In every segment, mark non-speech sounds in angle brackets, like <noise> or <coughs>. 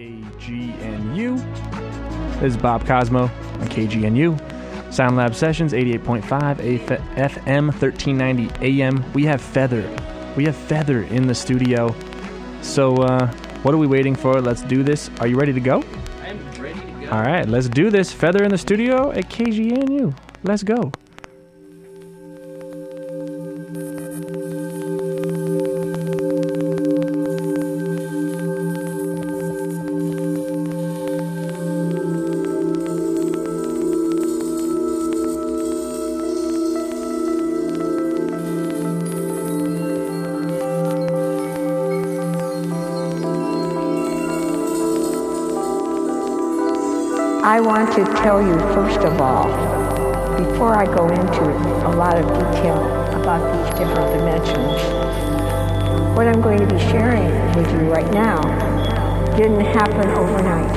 KGNU. This is Bob Cosmo on KGNU. Sound Lab Sessions, 88.5 FM, 1390 AM. We have Feather. We have Feather in the studio. So, uh, what are we waiting for? Let's do this. Are you ready to go? I'm ready to go. All right, let's do this. Feather in the studio at KGNU. Let's go. To tell you, first of all, before I go into a lot of detail about these different dimensions, what I'm going to be sharing with you right now didn't happen overnight.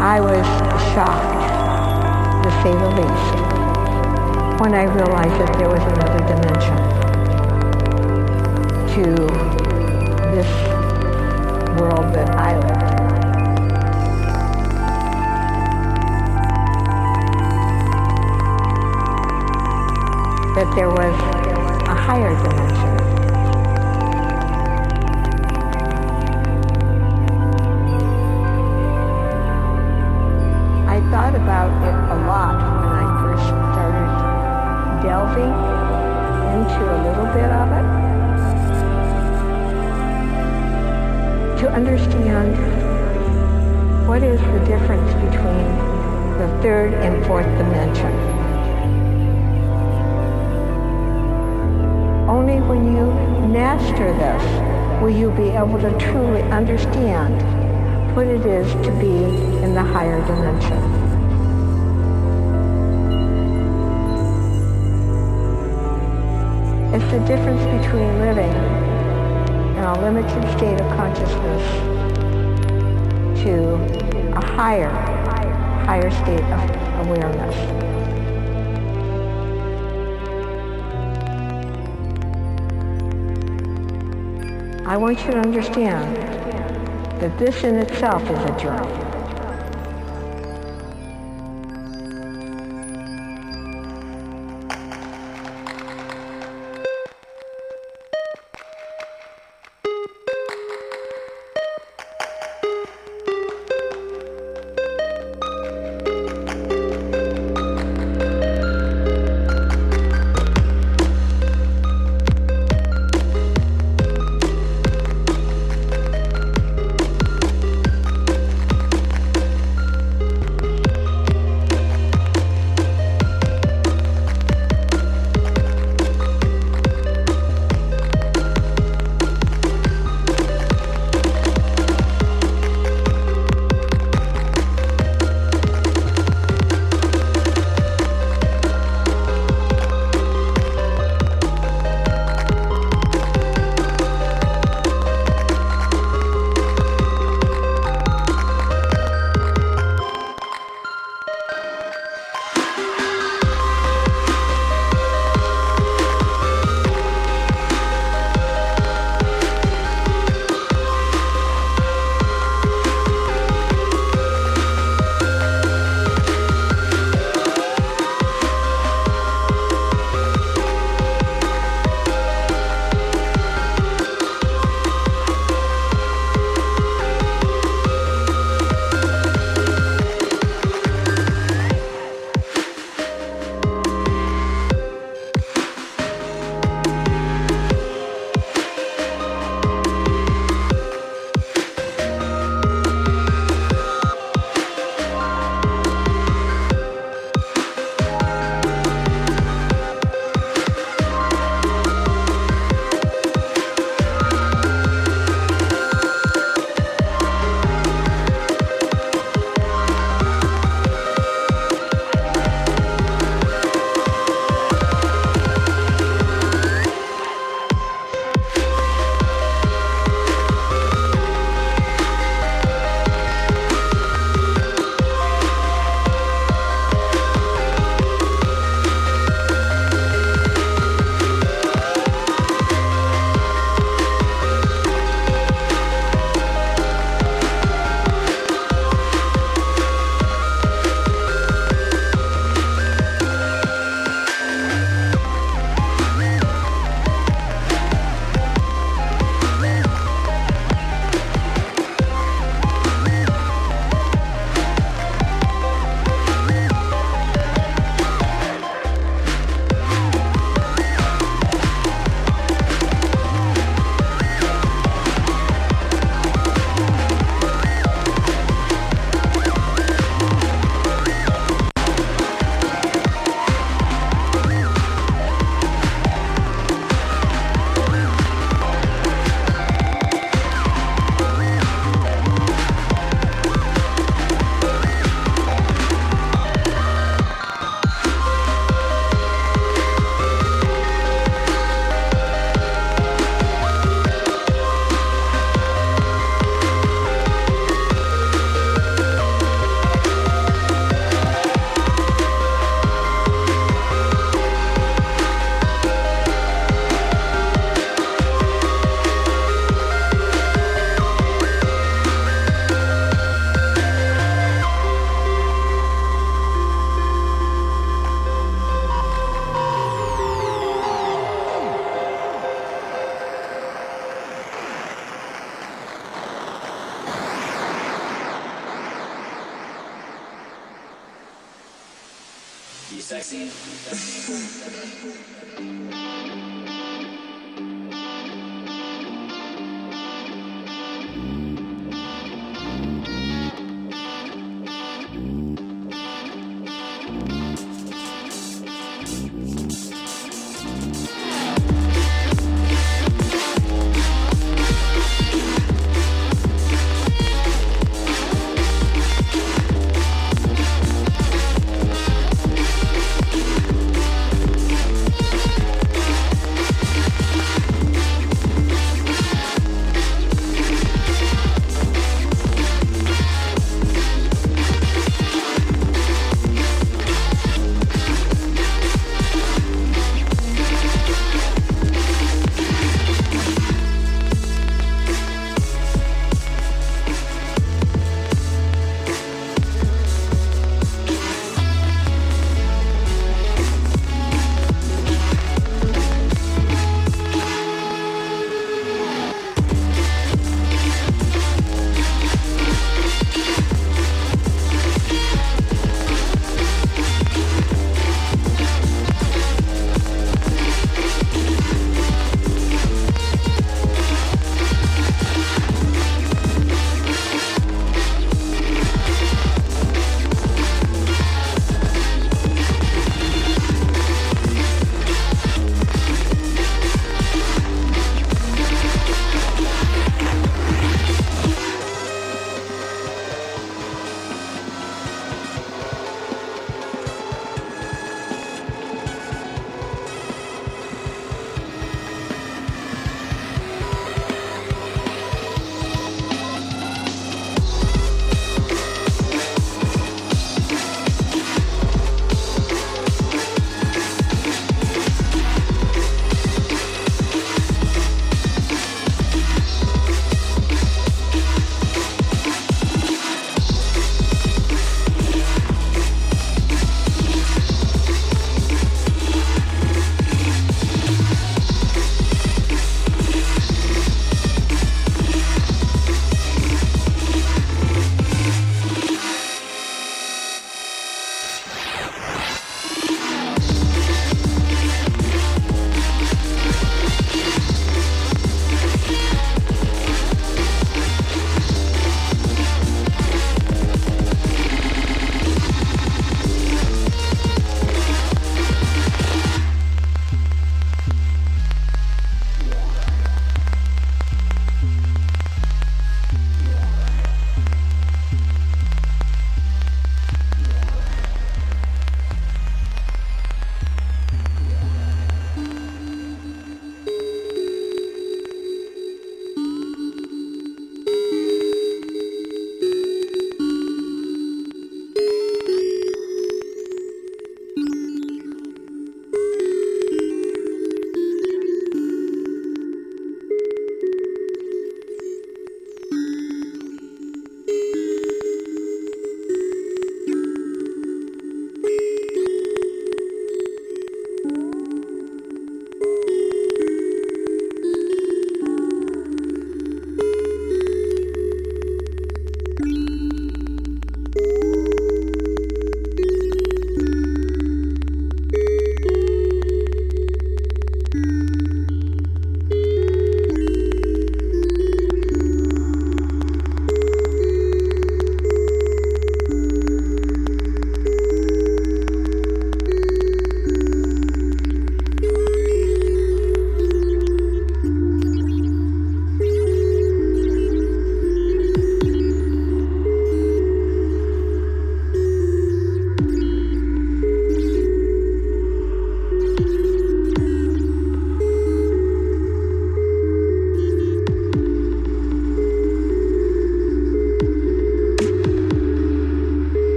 I was shocked, to say the least, when I realized that there was another dimension to this world that I live in. That there was a higher dimension. I thought about it a lot when I first started delving into a little bit of it. To understand what is the difference between the third and fourth dimension. Only when you master this will you be able to truly understand what it is to be in the higher dimension. It's the difference between living in a limited state of consciousness to a higher, higher state of awareness. I want you to understand that this in itself is a journey.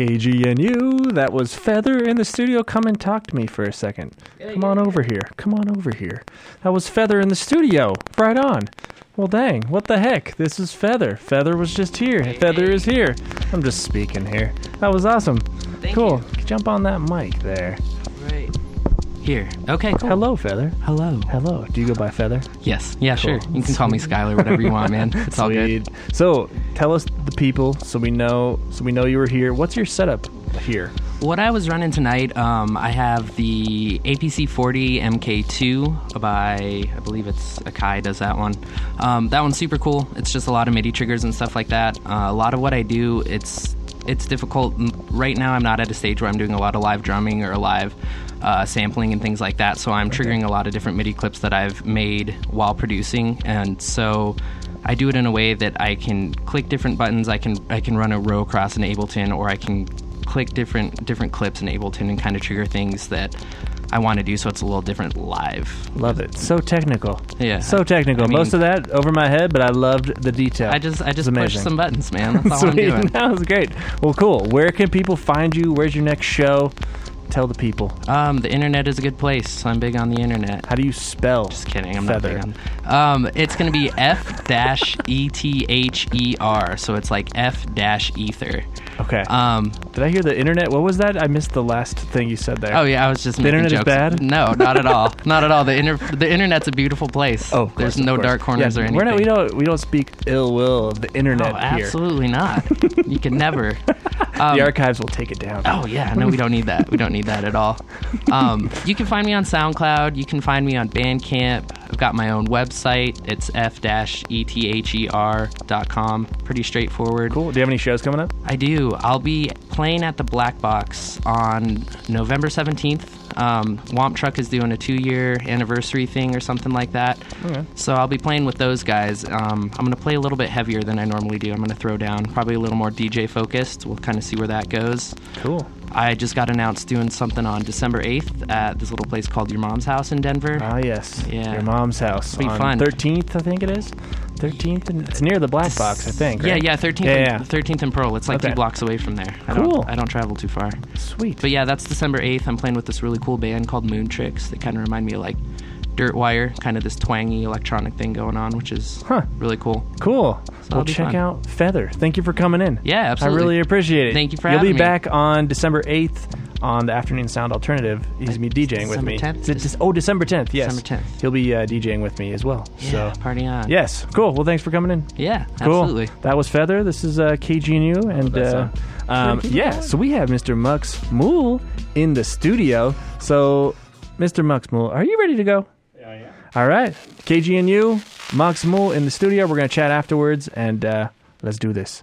KGNU, that was Feather in the studio. Come and talk to me for a second. Come on over here. Come on over here. That was Feather in the studio. Right on. Well, dang. What the heck? This is Feather. Feather was just here. Feather is here. I'm just speaking here. That was awesome. Thank cool. Jump on that mic there. Here. Okay, cool. Hello, Feather. Hello. Hello. Do you go by Feather? Yes. Yeah, Cool. sure. You can call me Skylar, whatever you want, man. <laughs> It's all good. Sweet. So, tell us the people so we know so we know you were here. What's your setup here? What I was running tonight, um, I have the APC 40 MK2 by, I believe it's Akai does that one. Um, that one's super cool. It's just a lot of MIDI triggers and stuff like that. Uh, a lot of what I do, it's it's difficult. M- Right now, I'm not at a stage where I'm doing a lot of live drumming or live uh, sampling and things like that. So I'm triggering a lot of different MIDI clips that I've made while producing, and so I do it in a way that I can click different buttons. I can I can run a row across in Ableton, or I can click different different clips in Ableton and kind of trigger things that I want to do. So it's a little different live. Love it. So technical. Yeah. So technical. I mean- Most of that over my head, but I loved the detail. I just I just push some buttons, man. <laughs> That's all I'm doing. <laughs> That was great. Well, cool. Where can people find you? Where's your next show? Tell the people. Um, the internet is a good place. I'm big on the internet. How do you spell? Just kidding. I'm Feather. not big on. Um, it's gonna be F dash E T H E R. So it's like F dash ether. Okay. Um, Did I hear the internet? What was that? I missed the last thing you said there. oh yeah, I was just The making internet is jokes. bad? No, not at all. <laughs> not at all. The inter- the internet's a beautiful place. Oh, of there's of no course. dark corners Yeah, or anything. We're not, we don't we don't speak ill will of the internet Oh, here. absolutely not. <laughs> you can never. Um, The archives will take it down. Oh yeah, no, we don't need that. We don't need that at all. Um, you can find me on SoundCloud. You can find me on Bandcamp. I've got my own website. It's f-ether.com. Pretty straightforward. Cool. Do you have any shows coming up? I do. I'll be playing at the Black Box on November 17th. Um, Womp Truck is doing a two year anniversary thing or something like that. Okay. So I'll be playing with those guys. Um, I'm going to play a little bit heavier than I normally do. I'm going to throw down probably a little more DJ focused. We'll kind of see where that goes. Cool. I just got announced doing something on December 8th at this little place called Your Mom's House in Denver. Ah, yes. Yeah. Your mom's house. It'll be on fun. 13th, I think it is. 13th, and it's near the Black Box, I think. Yeah, right? yeah, 13th, Yeah, and, yeah. 13th and Pearl. It's like Okay. two blocks away from there. I Cool. Don't, I don't travel too far. Sweet. But yeah, that's December 8th. I'm playing with this really cool band called Moontricks. They kind of remind me of like Dirtwire, kind of this twangy electronic thing going on, which is Huh. really cool. Cool. So well, check fun. out Feather. Thank you for coming in. Yeah, absolutely. I really appreciate it. Thank you for You'll having me. You'll be back on December 8th on the Afternoon Sound Alternative. He's going to be DJing with December me. 10th? Is it Dec- oh, December 10th, yes. December 10th. He'll be uh, DJing with me as well. Yeah, so, party on. yes. Cool. Well, thanks for coming in. Yeah, Cool. absolutely. That was Feather. This is uh, KGNU. And that uh, um, yeah, so we have Mr. Mux Mool in the studio. So, Mr. Mux Mool, are you ready to go? Yeah, yeah. All right. KGNU, Mux Mool in the studio. We're going to chat afterwards, and uh, let's do this.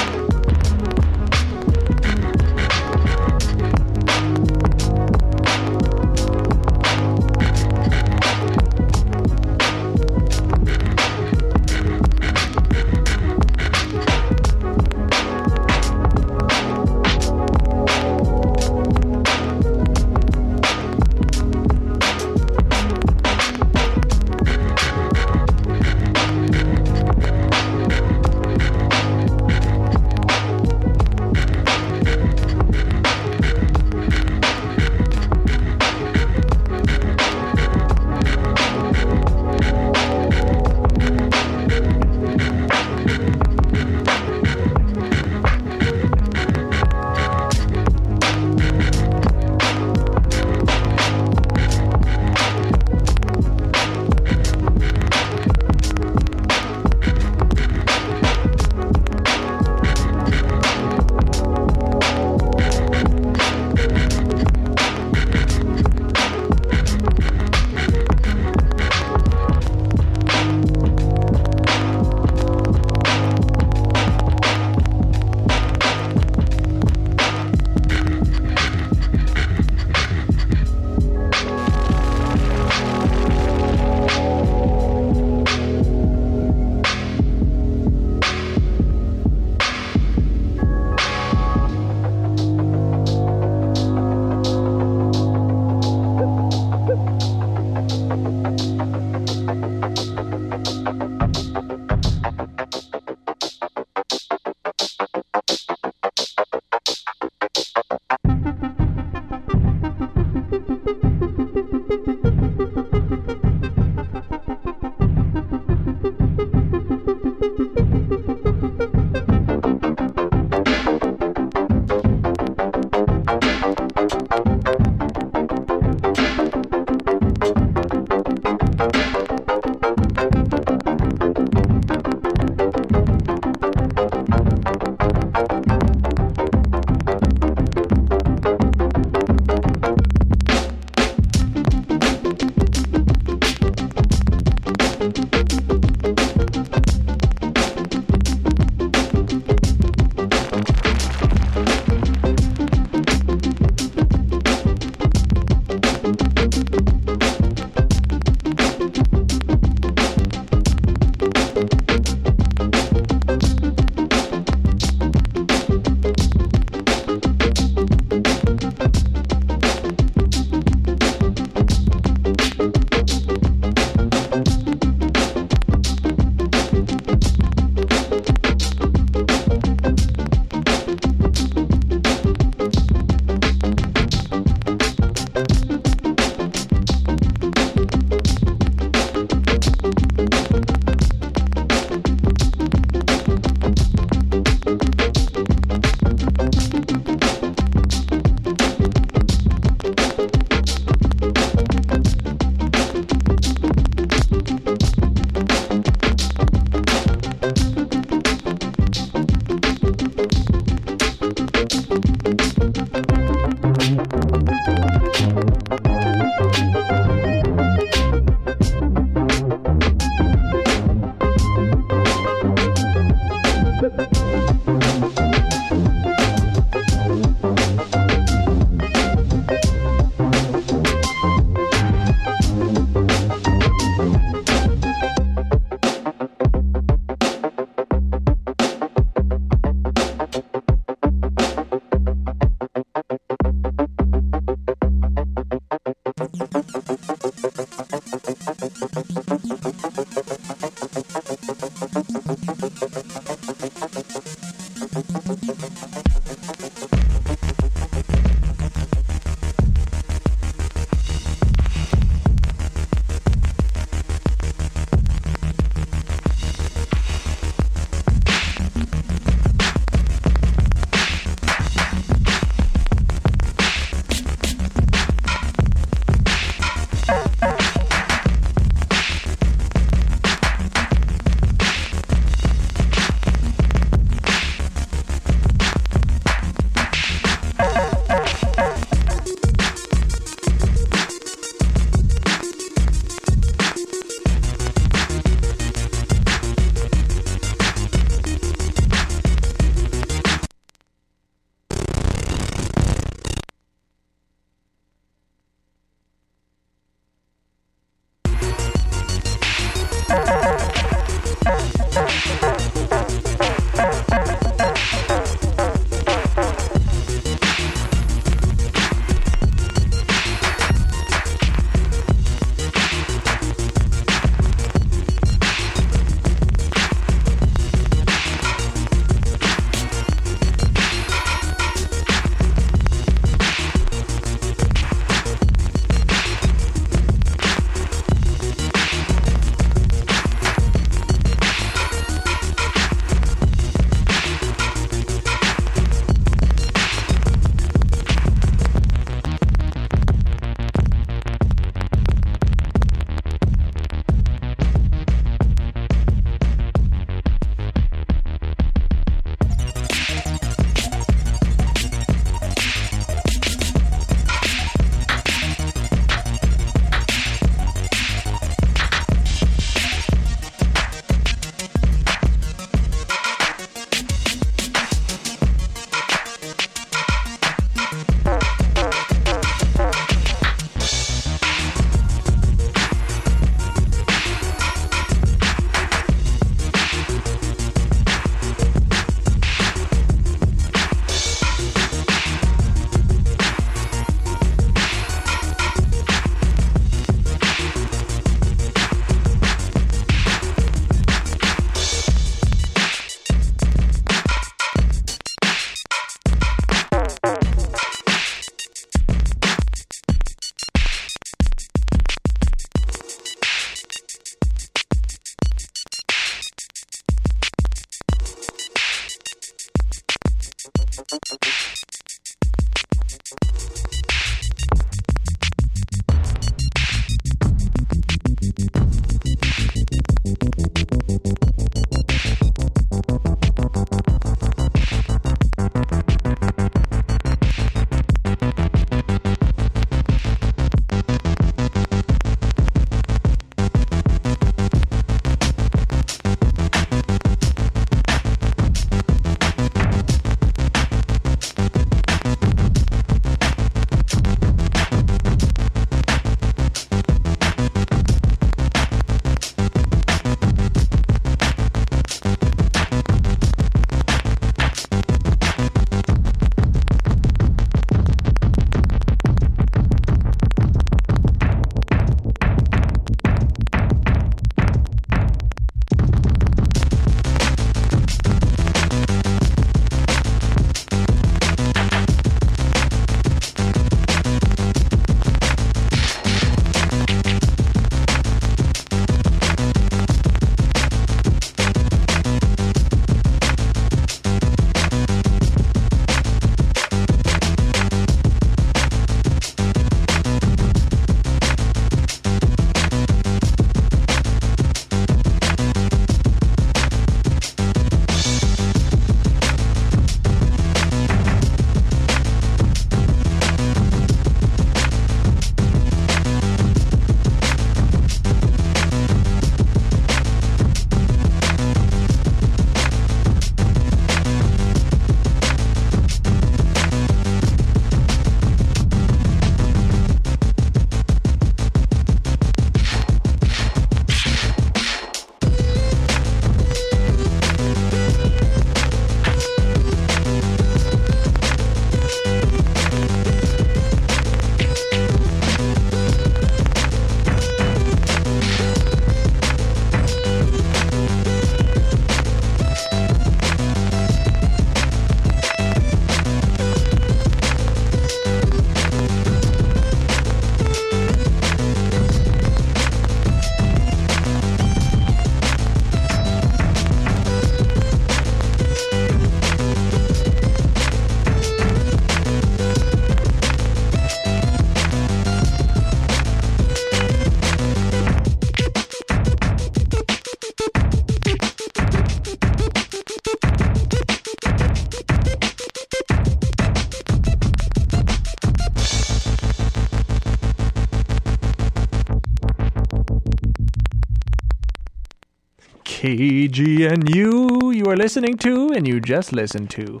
KGNU. You are listening to, and you just listened to,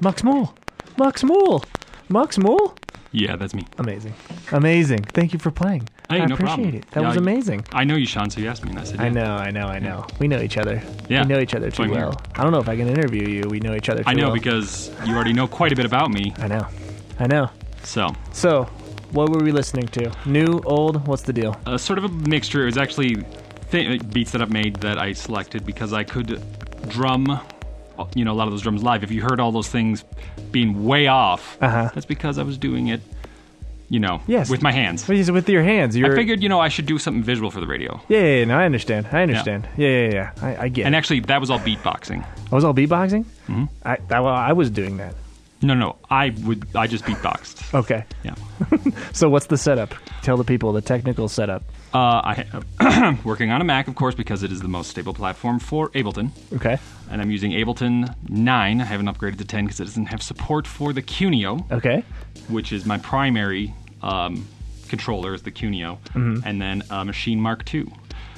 Mux Mool. Mux Mool. Mux Mool. Yeah, that's me. Amazing. Amazing. Thank you for playing. Hey, I no appreciate problem. it. That Yeah, was amazing. I know you, Sean, so you asked me, and I said, I know, I know, I know. We know each other. Yeah. We know each other too why I'm here. well. I don't know if I can interview you. We know each other too I know well. because you already know quite a bit about me. I know. I know. So, So, what were we listening to? New, old? What's the deal? uh, sort of a mixture. It was actually th- beats that I've made that I selected because I could drum, you know, a lot of those drums live. If you heard all those things being way off, Uh-huh. that's because I was doing it, you know, Yes. with my hands. What is it with your hands? You're, I figured, you know, I should do something visual for the radio. Yeah, yeah, yeah, no, I understand. I understand. Yeah, yeah, yeah. I, I get And it. actually, that was all beatboxing. I was all beatboxing? Mm-hmm. I, I, well, I was doing that. No, no, I would, I just beatboxed. Okay. Yeah. <laughs> So, what's the setup? Tell the people the technical setup. Uh, I <coughs> working on a Mac, of course, because it is the most stable platform for Ableton. Okay. And I'm using Ableton 9. I haven't upgraded to 10 because it doesn't have support for the QuNeo, Okay. which is my primary um, controller, is the QuNeo, and then uh, Maschine Mark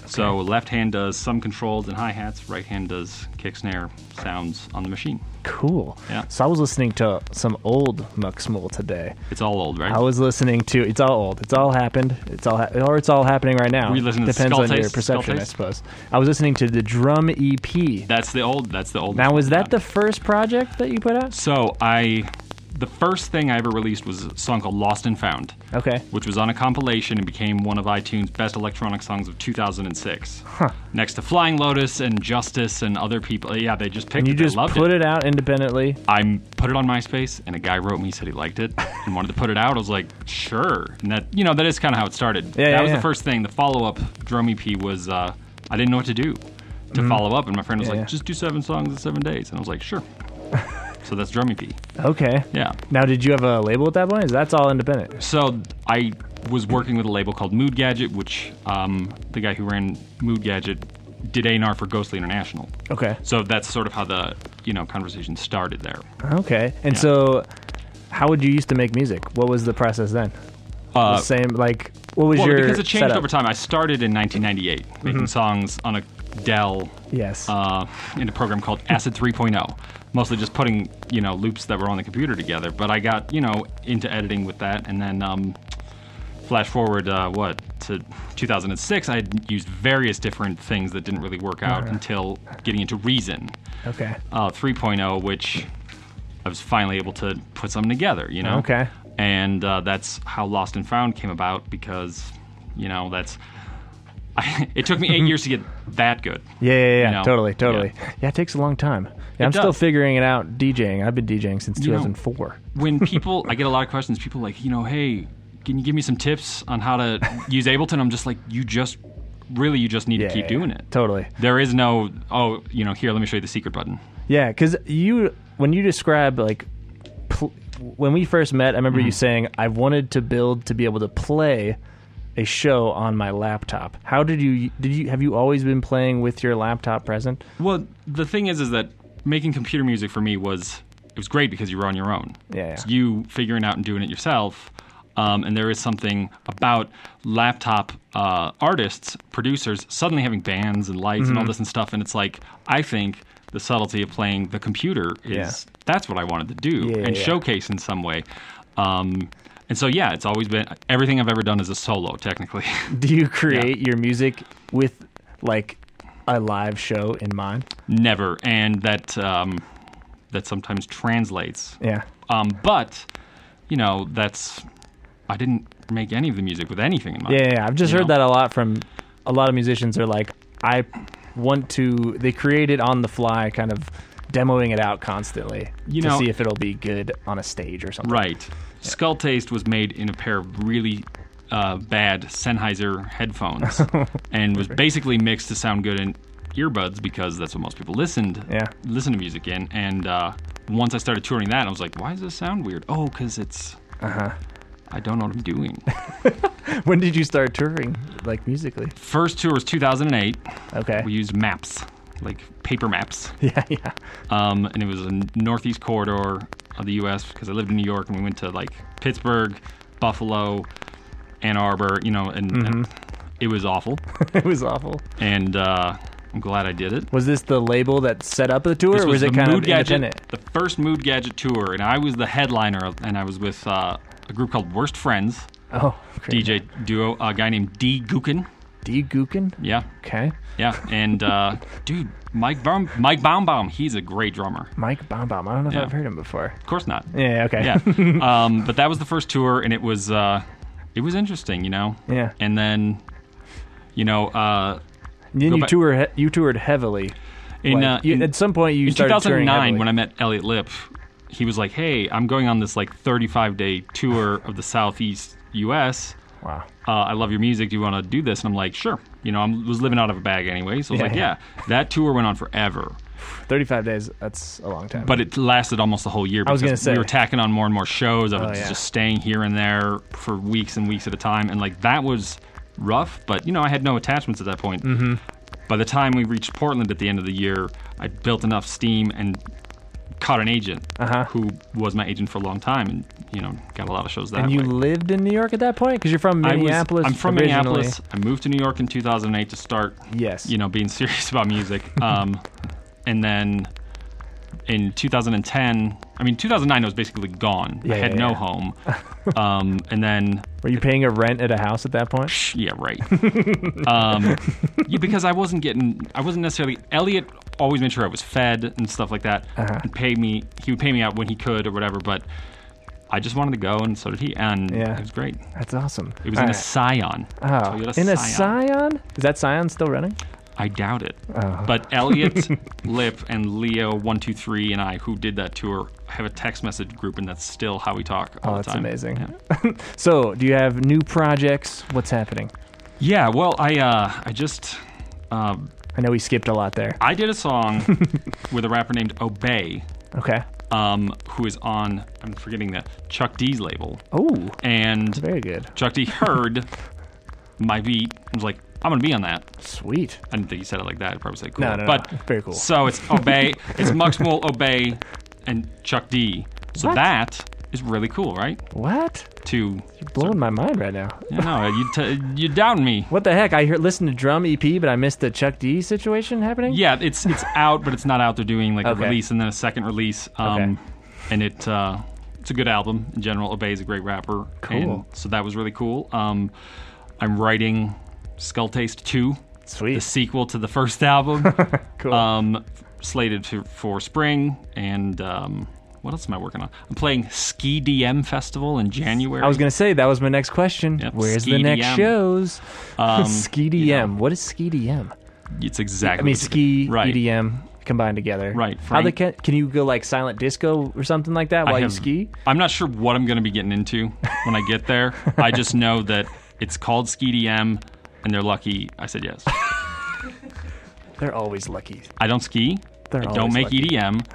So left hand does some controls and hi hats, right hand does kick, snare, sounds on the machine. Cool. Yeah. So, I was listening to some old Mux Mool today. It's all old, right? I was listening to. It's all old. It's all happened. It's all, ha- or it's all happening right now. Were you listening to Depends on your perception, I suppose. I was listening to the Drum EP. that's the old. That's the old. Now, was that the first project that you put out? So I, the first thing I ever released was a song called "Lost and Found." Okay. which was on a compilation and became one of iTunes' best electronic songs of 2006. Next to Flying Lotus and Justice and other people. Yeah, they just picked And you it. They just loved put it. it out independently. I put it on MySpace, and a guy wrote me said he liked it and wanted to put it out. I was like, sure. And that, you know, that is kind of how it started. Yeah, that yeah, was yeah. the first thing. The follow-up drum EP was uh, I didn't know what to do to follow up, and my friend was. Yeah, like, just do seven songs in seven days, and I was like, sure. <laughs> so that's drum EP. Okay. Yeah. Now, did you have a label at that point? Is that's all independent? So I was working with a label called Mood Gadget, which um, the guy who ran Mood Gadget did A&R for Ghostly International. Okay. So that's sort of how the you know conversation started there. Okay. And Yeah. so, how would you used to make music? What was the process then? Uh, the same, like, what was well, your because it changed setup? over time. I started in 1998 making songs on a Dell Yes. uh, in a program called Acid 3.0. Mostly just putting you know loops that were on the computer together. But I got you know into editing with that, and then um, flash forward uh, what to 2006. I had used various different things that didn't really work out until getting into Reason okay. uh, 3.0, which I was finally able to put something together. You know. Okay. And uh, that's how Lost and Found came about because you know that's. <laughs> it took me eight years to get that good. <laughs> Yeah, yeah, yeah. You know? Totally, totally. Yeah. Yeah. it takes a long time. Yeah, I'm does. still figuring it out DJing. I've been DJing since You know, 2004. when <laughs> people I get a lot of questions, people like, you know, hey, can you give me some tips on how to use Ableton? I'm just like, you just really you just need yeah, to keep yeah, doing it. Totally. There is no oh, you know, here, let me show you the secret button. Yeah, because you when you describe like pl- when we first met, I remember you Mm-hmm. saying I wanted to build to be able to play a show on my laptop. How did you did you have you always been playing with your laptop present? Well, the thing is is that making computer music for me was it was great because you were on your own. Yeah, yeah. It's you figuring out and doing it yourself. Um, and there is something about laptop uh, artists, producers, suddenly having bands and lights Mm-hmm. and all this and stuff. And it's like, I think the subtlety of playing the computer is Yeah. that's what I wanted to do Yeah, and showcase in some way. Um, and so, yeah, it's always been everything I've ever done is a solo, technically. <laughs> Do you create your music with like a live show in mind? Never. And that, um, that sometimes translates Yeah. Um, but you know, that's I didn't make any of the music with anything in mind. Yeah, yeah, yeah. I've just heard know? that a lot from a lot of musicians are like I want to they create it on the fly kind of demoing it out constantly You to know- see if it'll be good on a stage or something. Right. Skull Taste was made in a pair of really uh, bad Sennheiser headphones, <laughs> and was basically mixed to sound good in earbuds because that's what most people listened Yeah. listen to music in. And uh, once I started touring that, I was like, why does this sound weird? Oh, because it's Uh-huh. I don't know what I'm doing. <laughs> When did you start touring like musically? First tour was 2008. Okay. We used maps, like paper maps. <laughs> yeah, yeah. um, and it was a northeast corridor of the U.S. because I lived in New York, and we went to like Pittsburgh, Buffalo, Ann Arbor, you know, and, and it was awful. <laughs> it was awful. And uh, I'm glad I did it. Was this the label that set up the tour, This or was, the it kind Mood of Gadget, independent? the first Mood Gadget tour, and I was the headliner, and I was with uh, a group called Worst Friends, Oh, great. DJ duo, a guy named D Gookin. D. Gookin. Yeah, Okay. yeah, and uh, <laughs> dude, Mike Baum, Mike Baumbaum, he's a great drummer. Mike Baumbaum. I don't know if Yeah. I've heard him before. Of course not. Yeah. Okay. Yeah, <laughs> um, but that was the first tour, and it was uh, it was interesting, you know. Yeah. And then, you know, uh, then Go you back- tour. He- you toured heavily. in, Like, uh, you- in at some point, you in started touring 2009 heavily. when I met Elliot Lipp, he was like, "Hey, I'm going on this like 35 day tour of the Southeast U.S. Wow. Uh, I love your music. Do you want to do this?" And I'm like, "Sure." You know, I was living out of a bag anyway, so I was Yeah, like, yeah. "Yeah." That tour went on forever, 35 days. That's a long time. but it lasted almost a whole year. I was because gonna say. we were tacking on more and more shows. I was Oh, yeah. just staying here and there for weeks and weeks at a time, and like that was rough. But you know, I had no attachments at that point. Mm-hmm. By the time we reached Portland at the end of the year, I built enough steam and caught an agent Uh-huh. who was my agent for a long time, and you know, got a lot of shows that and you way. lived in New York at that point because you're from I was- Minneapolis. I'm from originally. Minneapolis. I moved to New York in 2008 to start, Yes. you know, being <laughs> serious about music. Um, and then in 2010, I mean, 2009 I was basically gone. Yeah, I had yeah, no yeah. home. <laughs> um, and then, Were you paying a rent at a house at that point? yeah, right. <laughs> um, yeah, because I wasn't getting, I wasn't necessarily. Elliot always made sure I was fed and stuff like that, Uh-huh. and pay me. He would pay me out when he could or whatever, but. I just wanted to go, and so did he, and Yeah. it was great. That's awesome. It was All in a. Scion. Oh, Toyota in a Scion. Scion? Is that Scion still running? I doubt it. Oh. But Elliot, <laughs> Lipp, and Leo one two three and I, who did that tour, have a text message group, and that's still how we talk all Oh, the that's time. amazing. Yeah. <laughs> So, do you have new projects? What's happening? Yeah, well, I uh, I just um, I know we skipped a lot there. I did a song <laughs> with a rapper named Obey, Okay. um, who is on I'm forgetting the Chuck D's label, Oh, and very good. Chuck D heard <laughs> my beat and was like, "I'm gonna be on that." Sweet. I didn't think he said it like that. Probably say cool. No, no, no. but Very cool. So it's Obey, it's Mux Mool, Obey, and Chuck D. So What? that is really cool, right? What? To You're blowing my mind right now. you know, you <laughs> t- you down me. What the heck? I heard listen to Drum EP, but I missed the Chuck D situation happening. Yeah, it's it's <laughs> out, but it's not out. They're doing like Okay. a release and then a second release. Um, Okay. and it uh, it's a good album in general. Obey is a great rapper. Cool. And so that was really cool. Um, I'm writing Skull Taste Two, Sweet. the sequel to the first album. <laughs> cool. um, slated to, for spring. And um, what else am I working on? I'm playing Ski DM Festival in January. I was gonna say that was my next question. Yep, Where's the next DM. shows? Um, <laughs> ski you DM. know, What is ski DM? it's exactly. I mean, ski right. EDM combined together. Right, How they can can you go like silent disco or something like that while you ski? I'm not sure what I'm going to be getting into when I get there. <laughs> I just know that it's called Ski DM, and they're lucky I said yes. <laughs> They're always lucky. I don't ski. They're don't make lucky. EDM.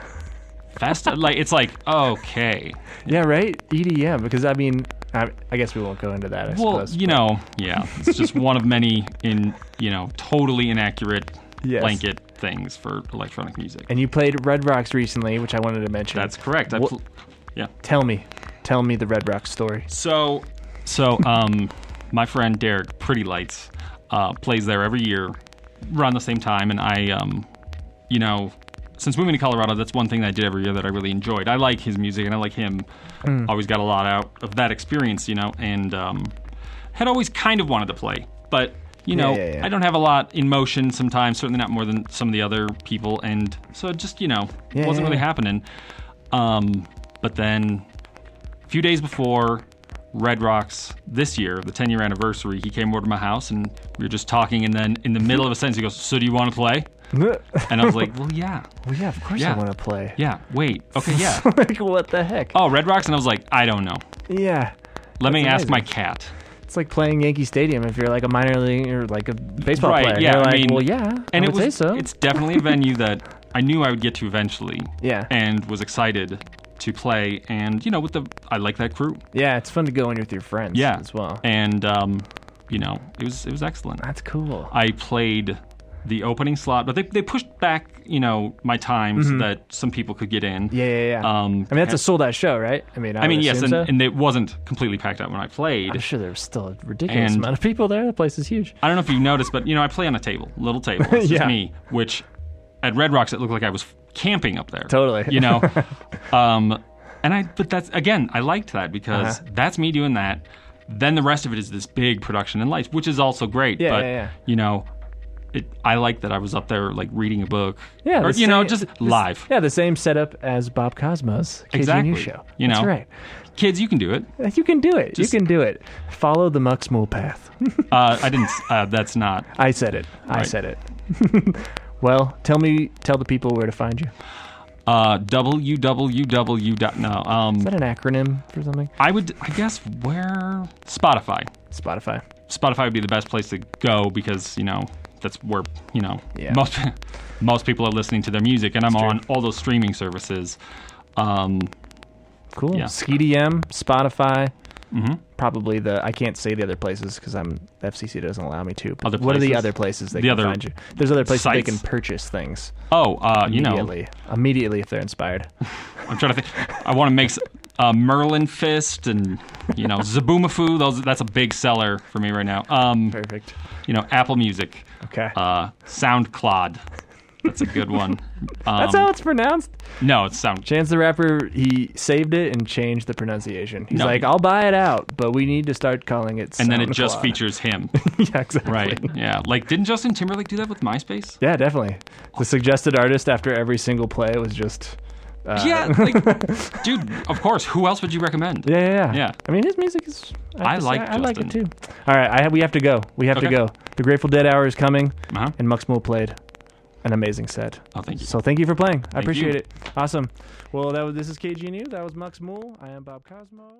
Fast, like it's like okay. Yeah, right. EDM because I mean, I, I guess we won't go into that. I Well, suppose. you know, yeah, it's just one of many in you know totally inaccurate Yes. blanket things for electronic music. And you played Red Rocks recently, which I wanted to mention. That's correct. I pl- yeah. Tell me, tell me the Red Rocks story. So, so um, my friend Derek Pretty Lights uh, plays there every year around the same time, and I, um, you know, since moving to Colorado, that's one thing that I did every year that I really enjoyed. I like his music, and I like him. Always got a lot out of that experience, you know, and um, had always kind of wanted to play, but. You know, yeah, yeah. I don't have a lot in motion sometimes, certainly not more than some of the other people. And so it just, you know, Yeah, wasn't yeah, really happening. Um, but then a few days before Red Rocks this year, the 10 year anniversary, he came over to my house and we were just talking. And then in the middle of a sentence, he goes, So do you want to play? Well, And I was like, Well, yeah. yeah, of course I Yeah. want to play. Yeah. Wait. Okay. Yeah. <laughs> like what the heck? Oh, Red Rocks? And I was like, I don't know. Yeah. Let me ask my cat. It's like playing Yankee Stadium if you're like a minor league or like a baseball Right, player. yeah, You're I like, mean- well, yeah, And I it would was, say so. it's definitely a venue that I knew I would get to eventually. Yeah. And was excited to play. And, you know, with the, I like that crew. yeah, it's fun to go in with your friends. Yeah. as well. And, um, you know, it was, it was excellent. That's cool. I played the opening slot, but they they pushed back, you know, my time so that some people could get in. Mm-hmm. Yeah, yeah, yeah. Um, I mean, that's a sold out show, right? I mean, I, I mean, yes, and, so. and it wasn't completely packed out when I played. I'm sure there was still a ridiculous And- amount of people there. The place is huge. I don't know if you noticed, but you know, I play on a table, little table. It's <laughs> just Yeah. me. Which at Red Rocks, it looked like I was camping up there. Totally. You know, <laughs> um, and I. But that's again, I liked that because Uh-huh. that's me doing that. Then the rest of it is this big production and lights, which is also great. Yeah, but yeah, yeah. you know, it. I like that I was up there like reading a book. Yeah, or you know, just this- live. Yeah, the same setup as Bob Cosmo's KGNU Exactly. show. You That's right. Kids, you can do it. You can do it. Just- you can do it. Follow the Mux Mool path. <laughs> Uh, I didn't. Uh, that's not. I said it. I Right. said it. <laughs> well, tell me, tell the people where to find you. Uh, www. No. Um, Is that an acronym for something? I would. I guess where Spotify. Spotify. Spotify would be the best place to go because you know that's where you know Yeah. most <laughs> most people are listening to their music, and I'm on all those streaming services. Um, Cool. Yeah. SkiDM, Spotify. mhm. Probably the I can't say the other places because I'm FCC doesn't allow me to. But Other what are the other places they The can other find you? There's other places they can purchase things Oh, uh, you know, immediately. Immediately if they're inspired. <laughs> I'm trying to think. I want to make uh, Merlin Fist and you know <laughs> Zaboomafoo. Those that's a big seller for me right now. Um, Perfect. you know, Apple Music, Okay. uh, SoundCloud. That's a good one. Um, <laughs> That's how it's pronounced. no, it's Sound. Chance the Rapper, he saved it and changed the pronunciation. He's No. like, I'll buy it out, but we need to start calling it. And then it just SoundCloud." features him, <laughs> yeah, exactly. right? Yeah, like didn't Justin Timberlake do that with MySpace? Yeah, definitely. The suggested artist after every single play was just. Uh, Yeah, <laughs> like, dude. Of course. Who else would you recommend? Yeah, yeah, yeah. Yeah. I mean, his music is. I say, like I like it too. All right, I have, we have to go. We have to go. The Grateful Dead hour is coming, Uh-huh. and Mux Mool played an amazing set. Oh, thank you. So thank you for playing. I Thank appreciate you. it. Awesome. Well, that was this is KGNU. That was Mux Mool. I am Bob Cosmo.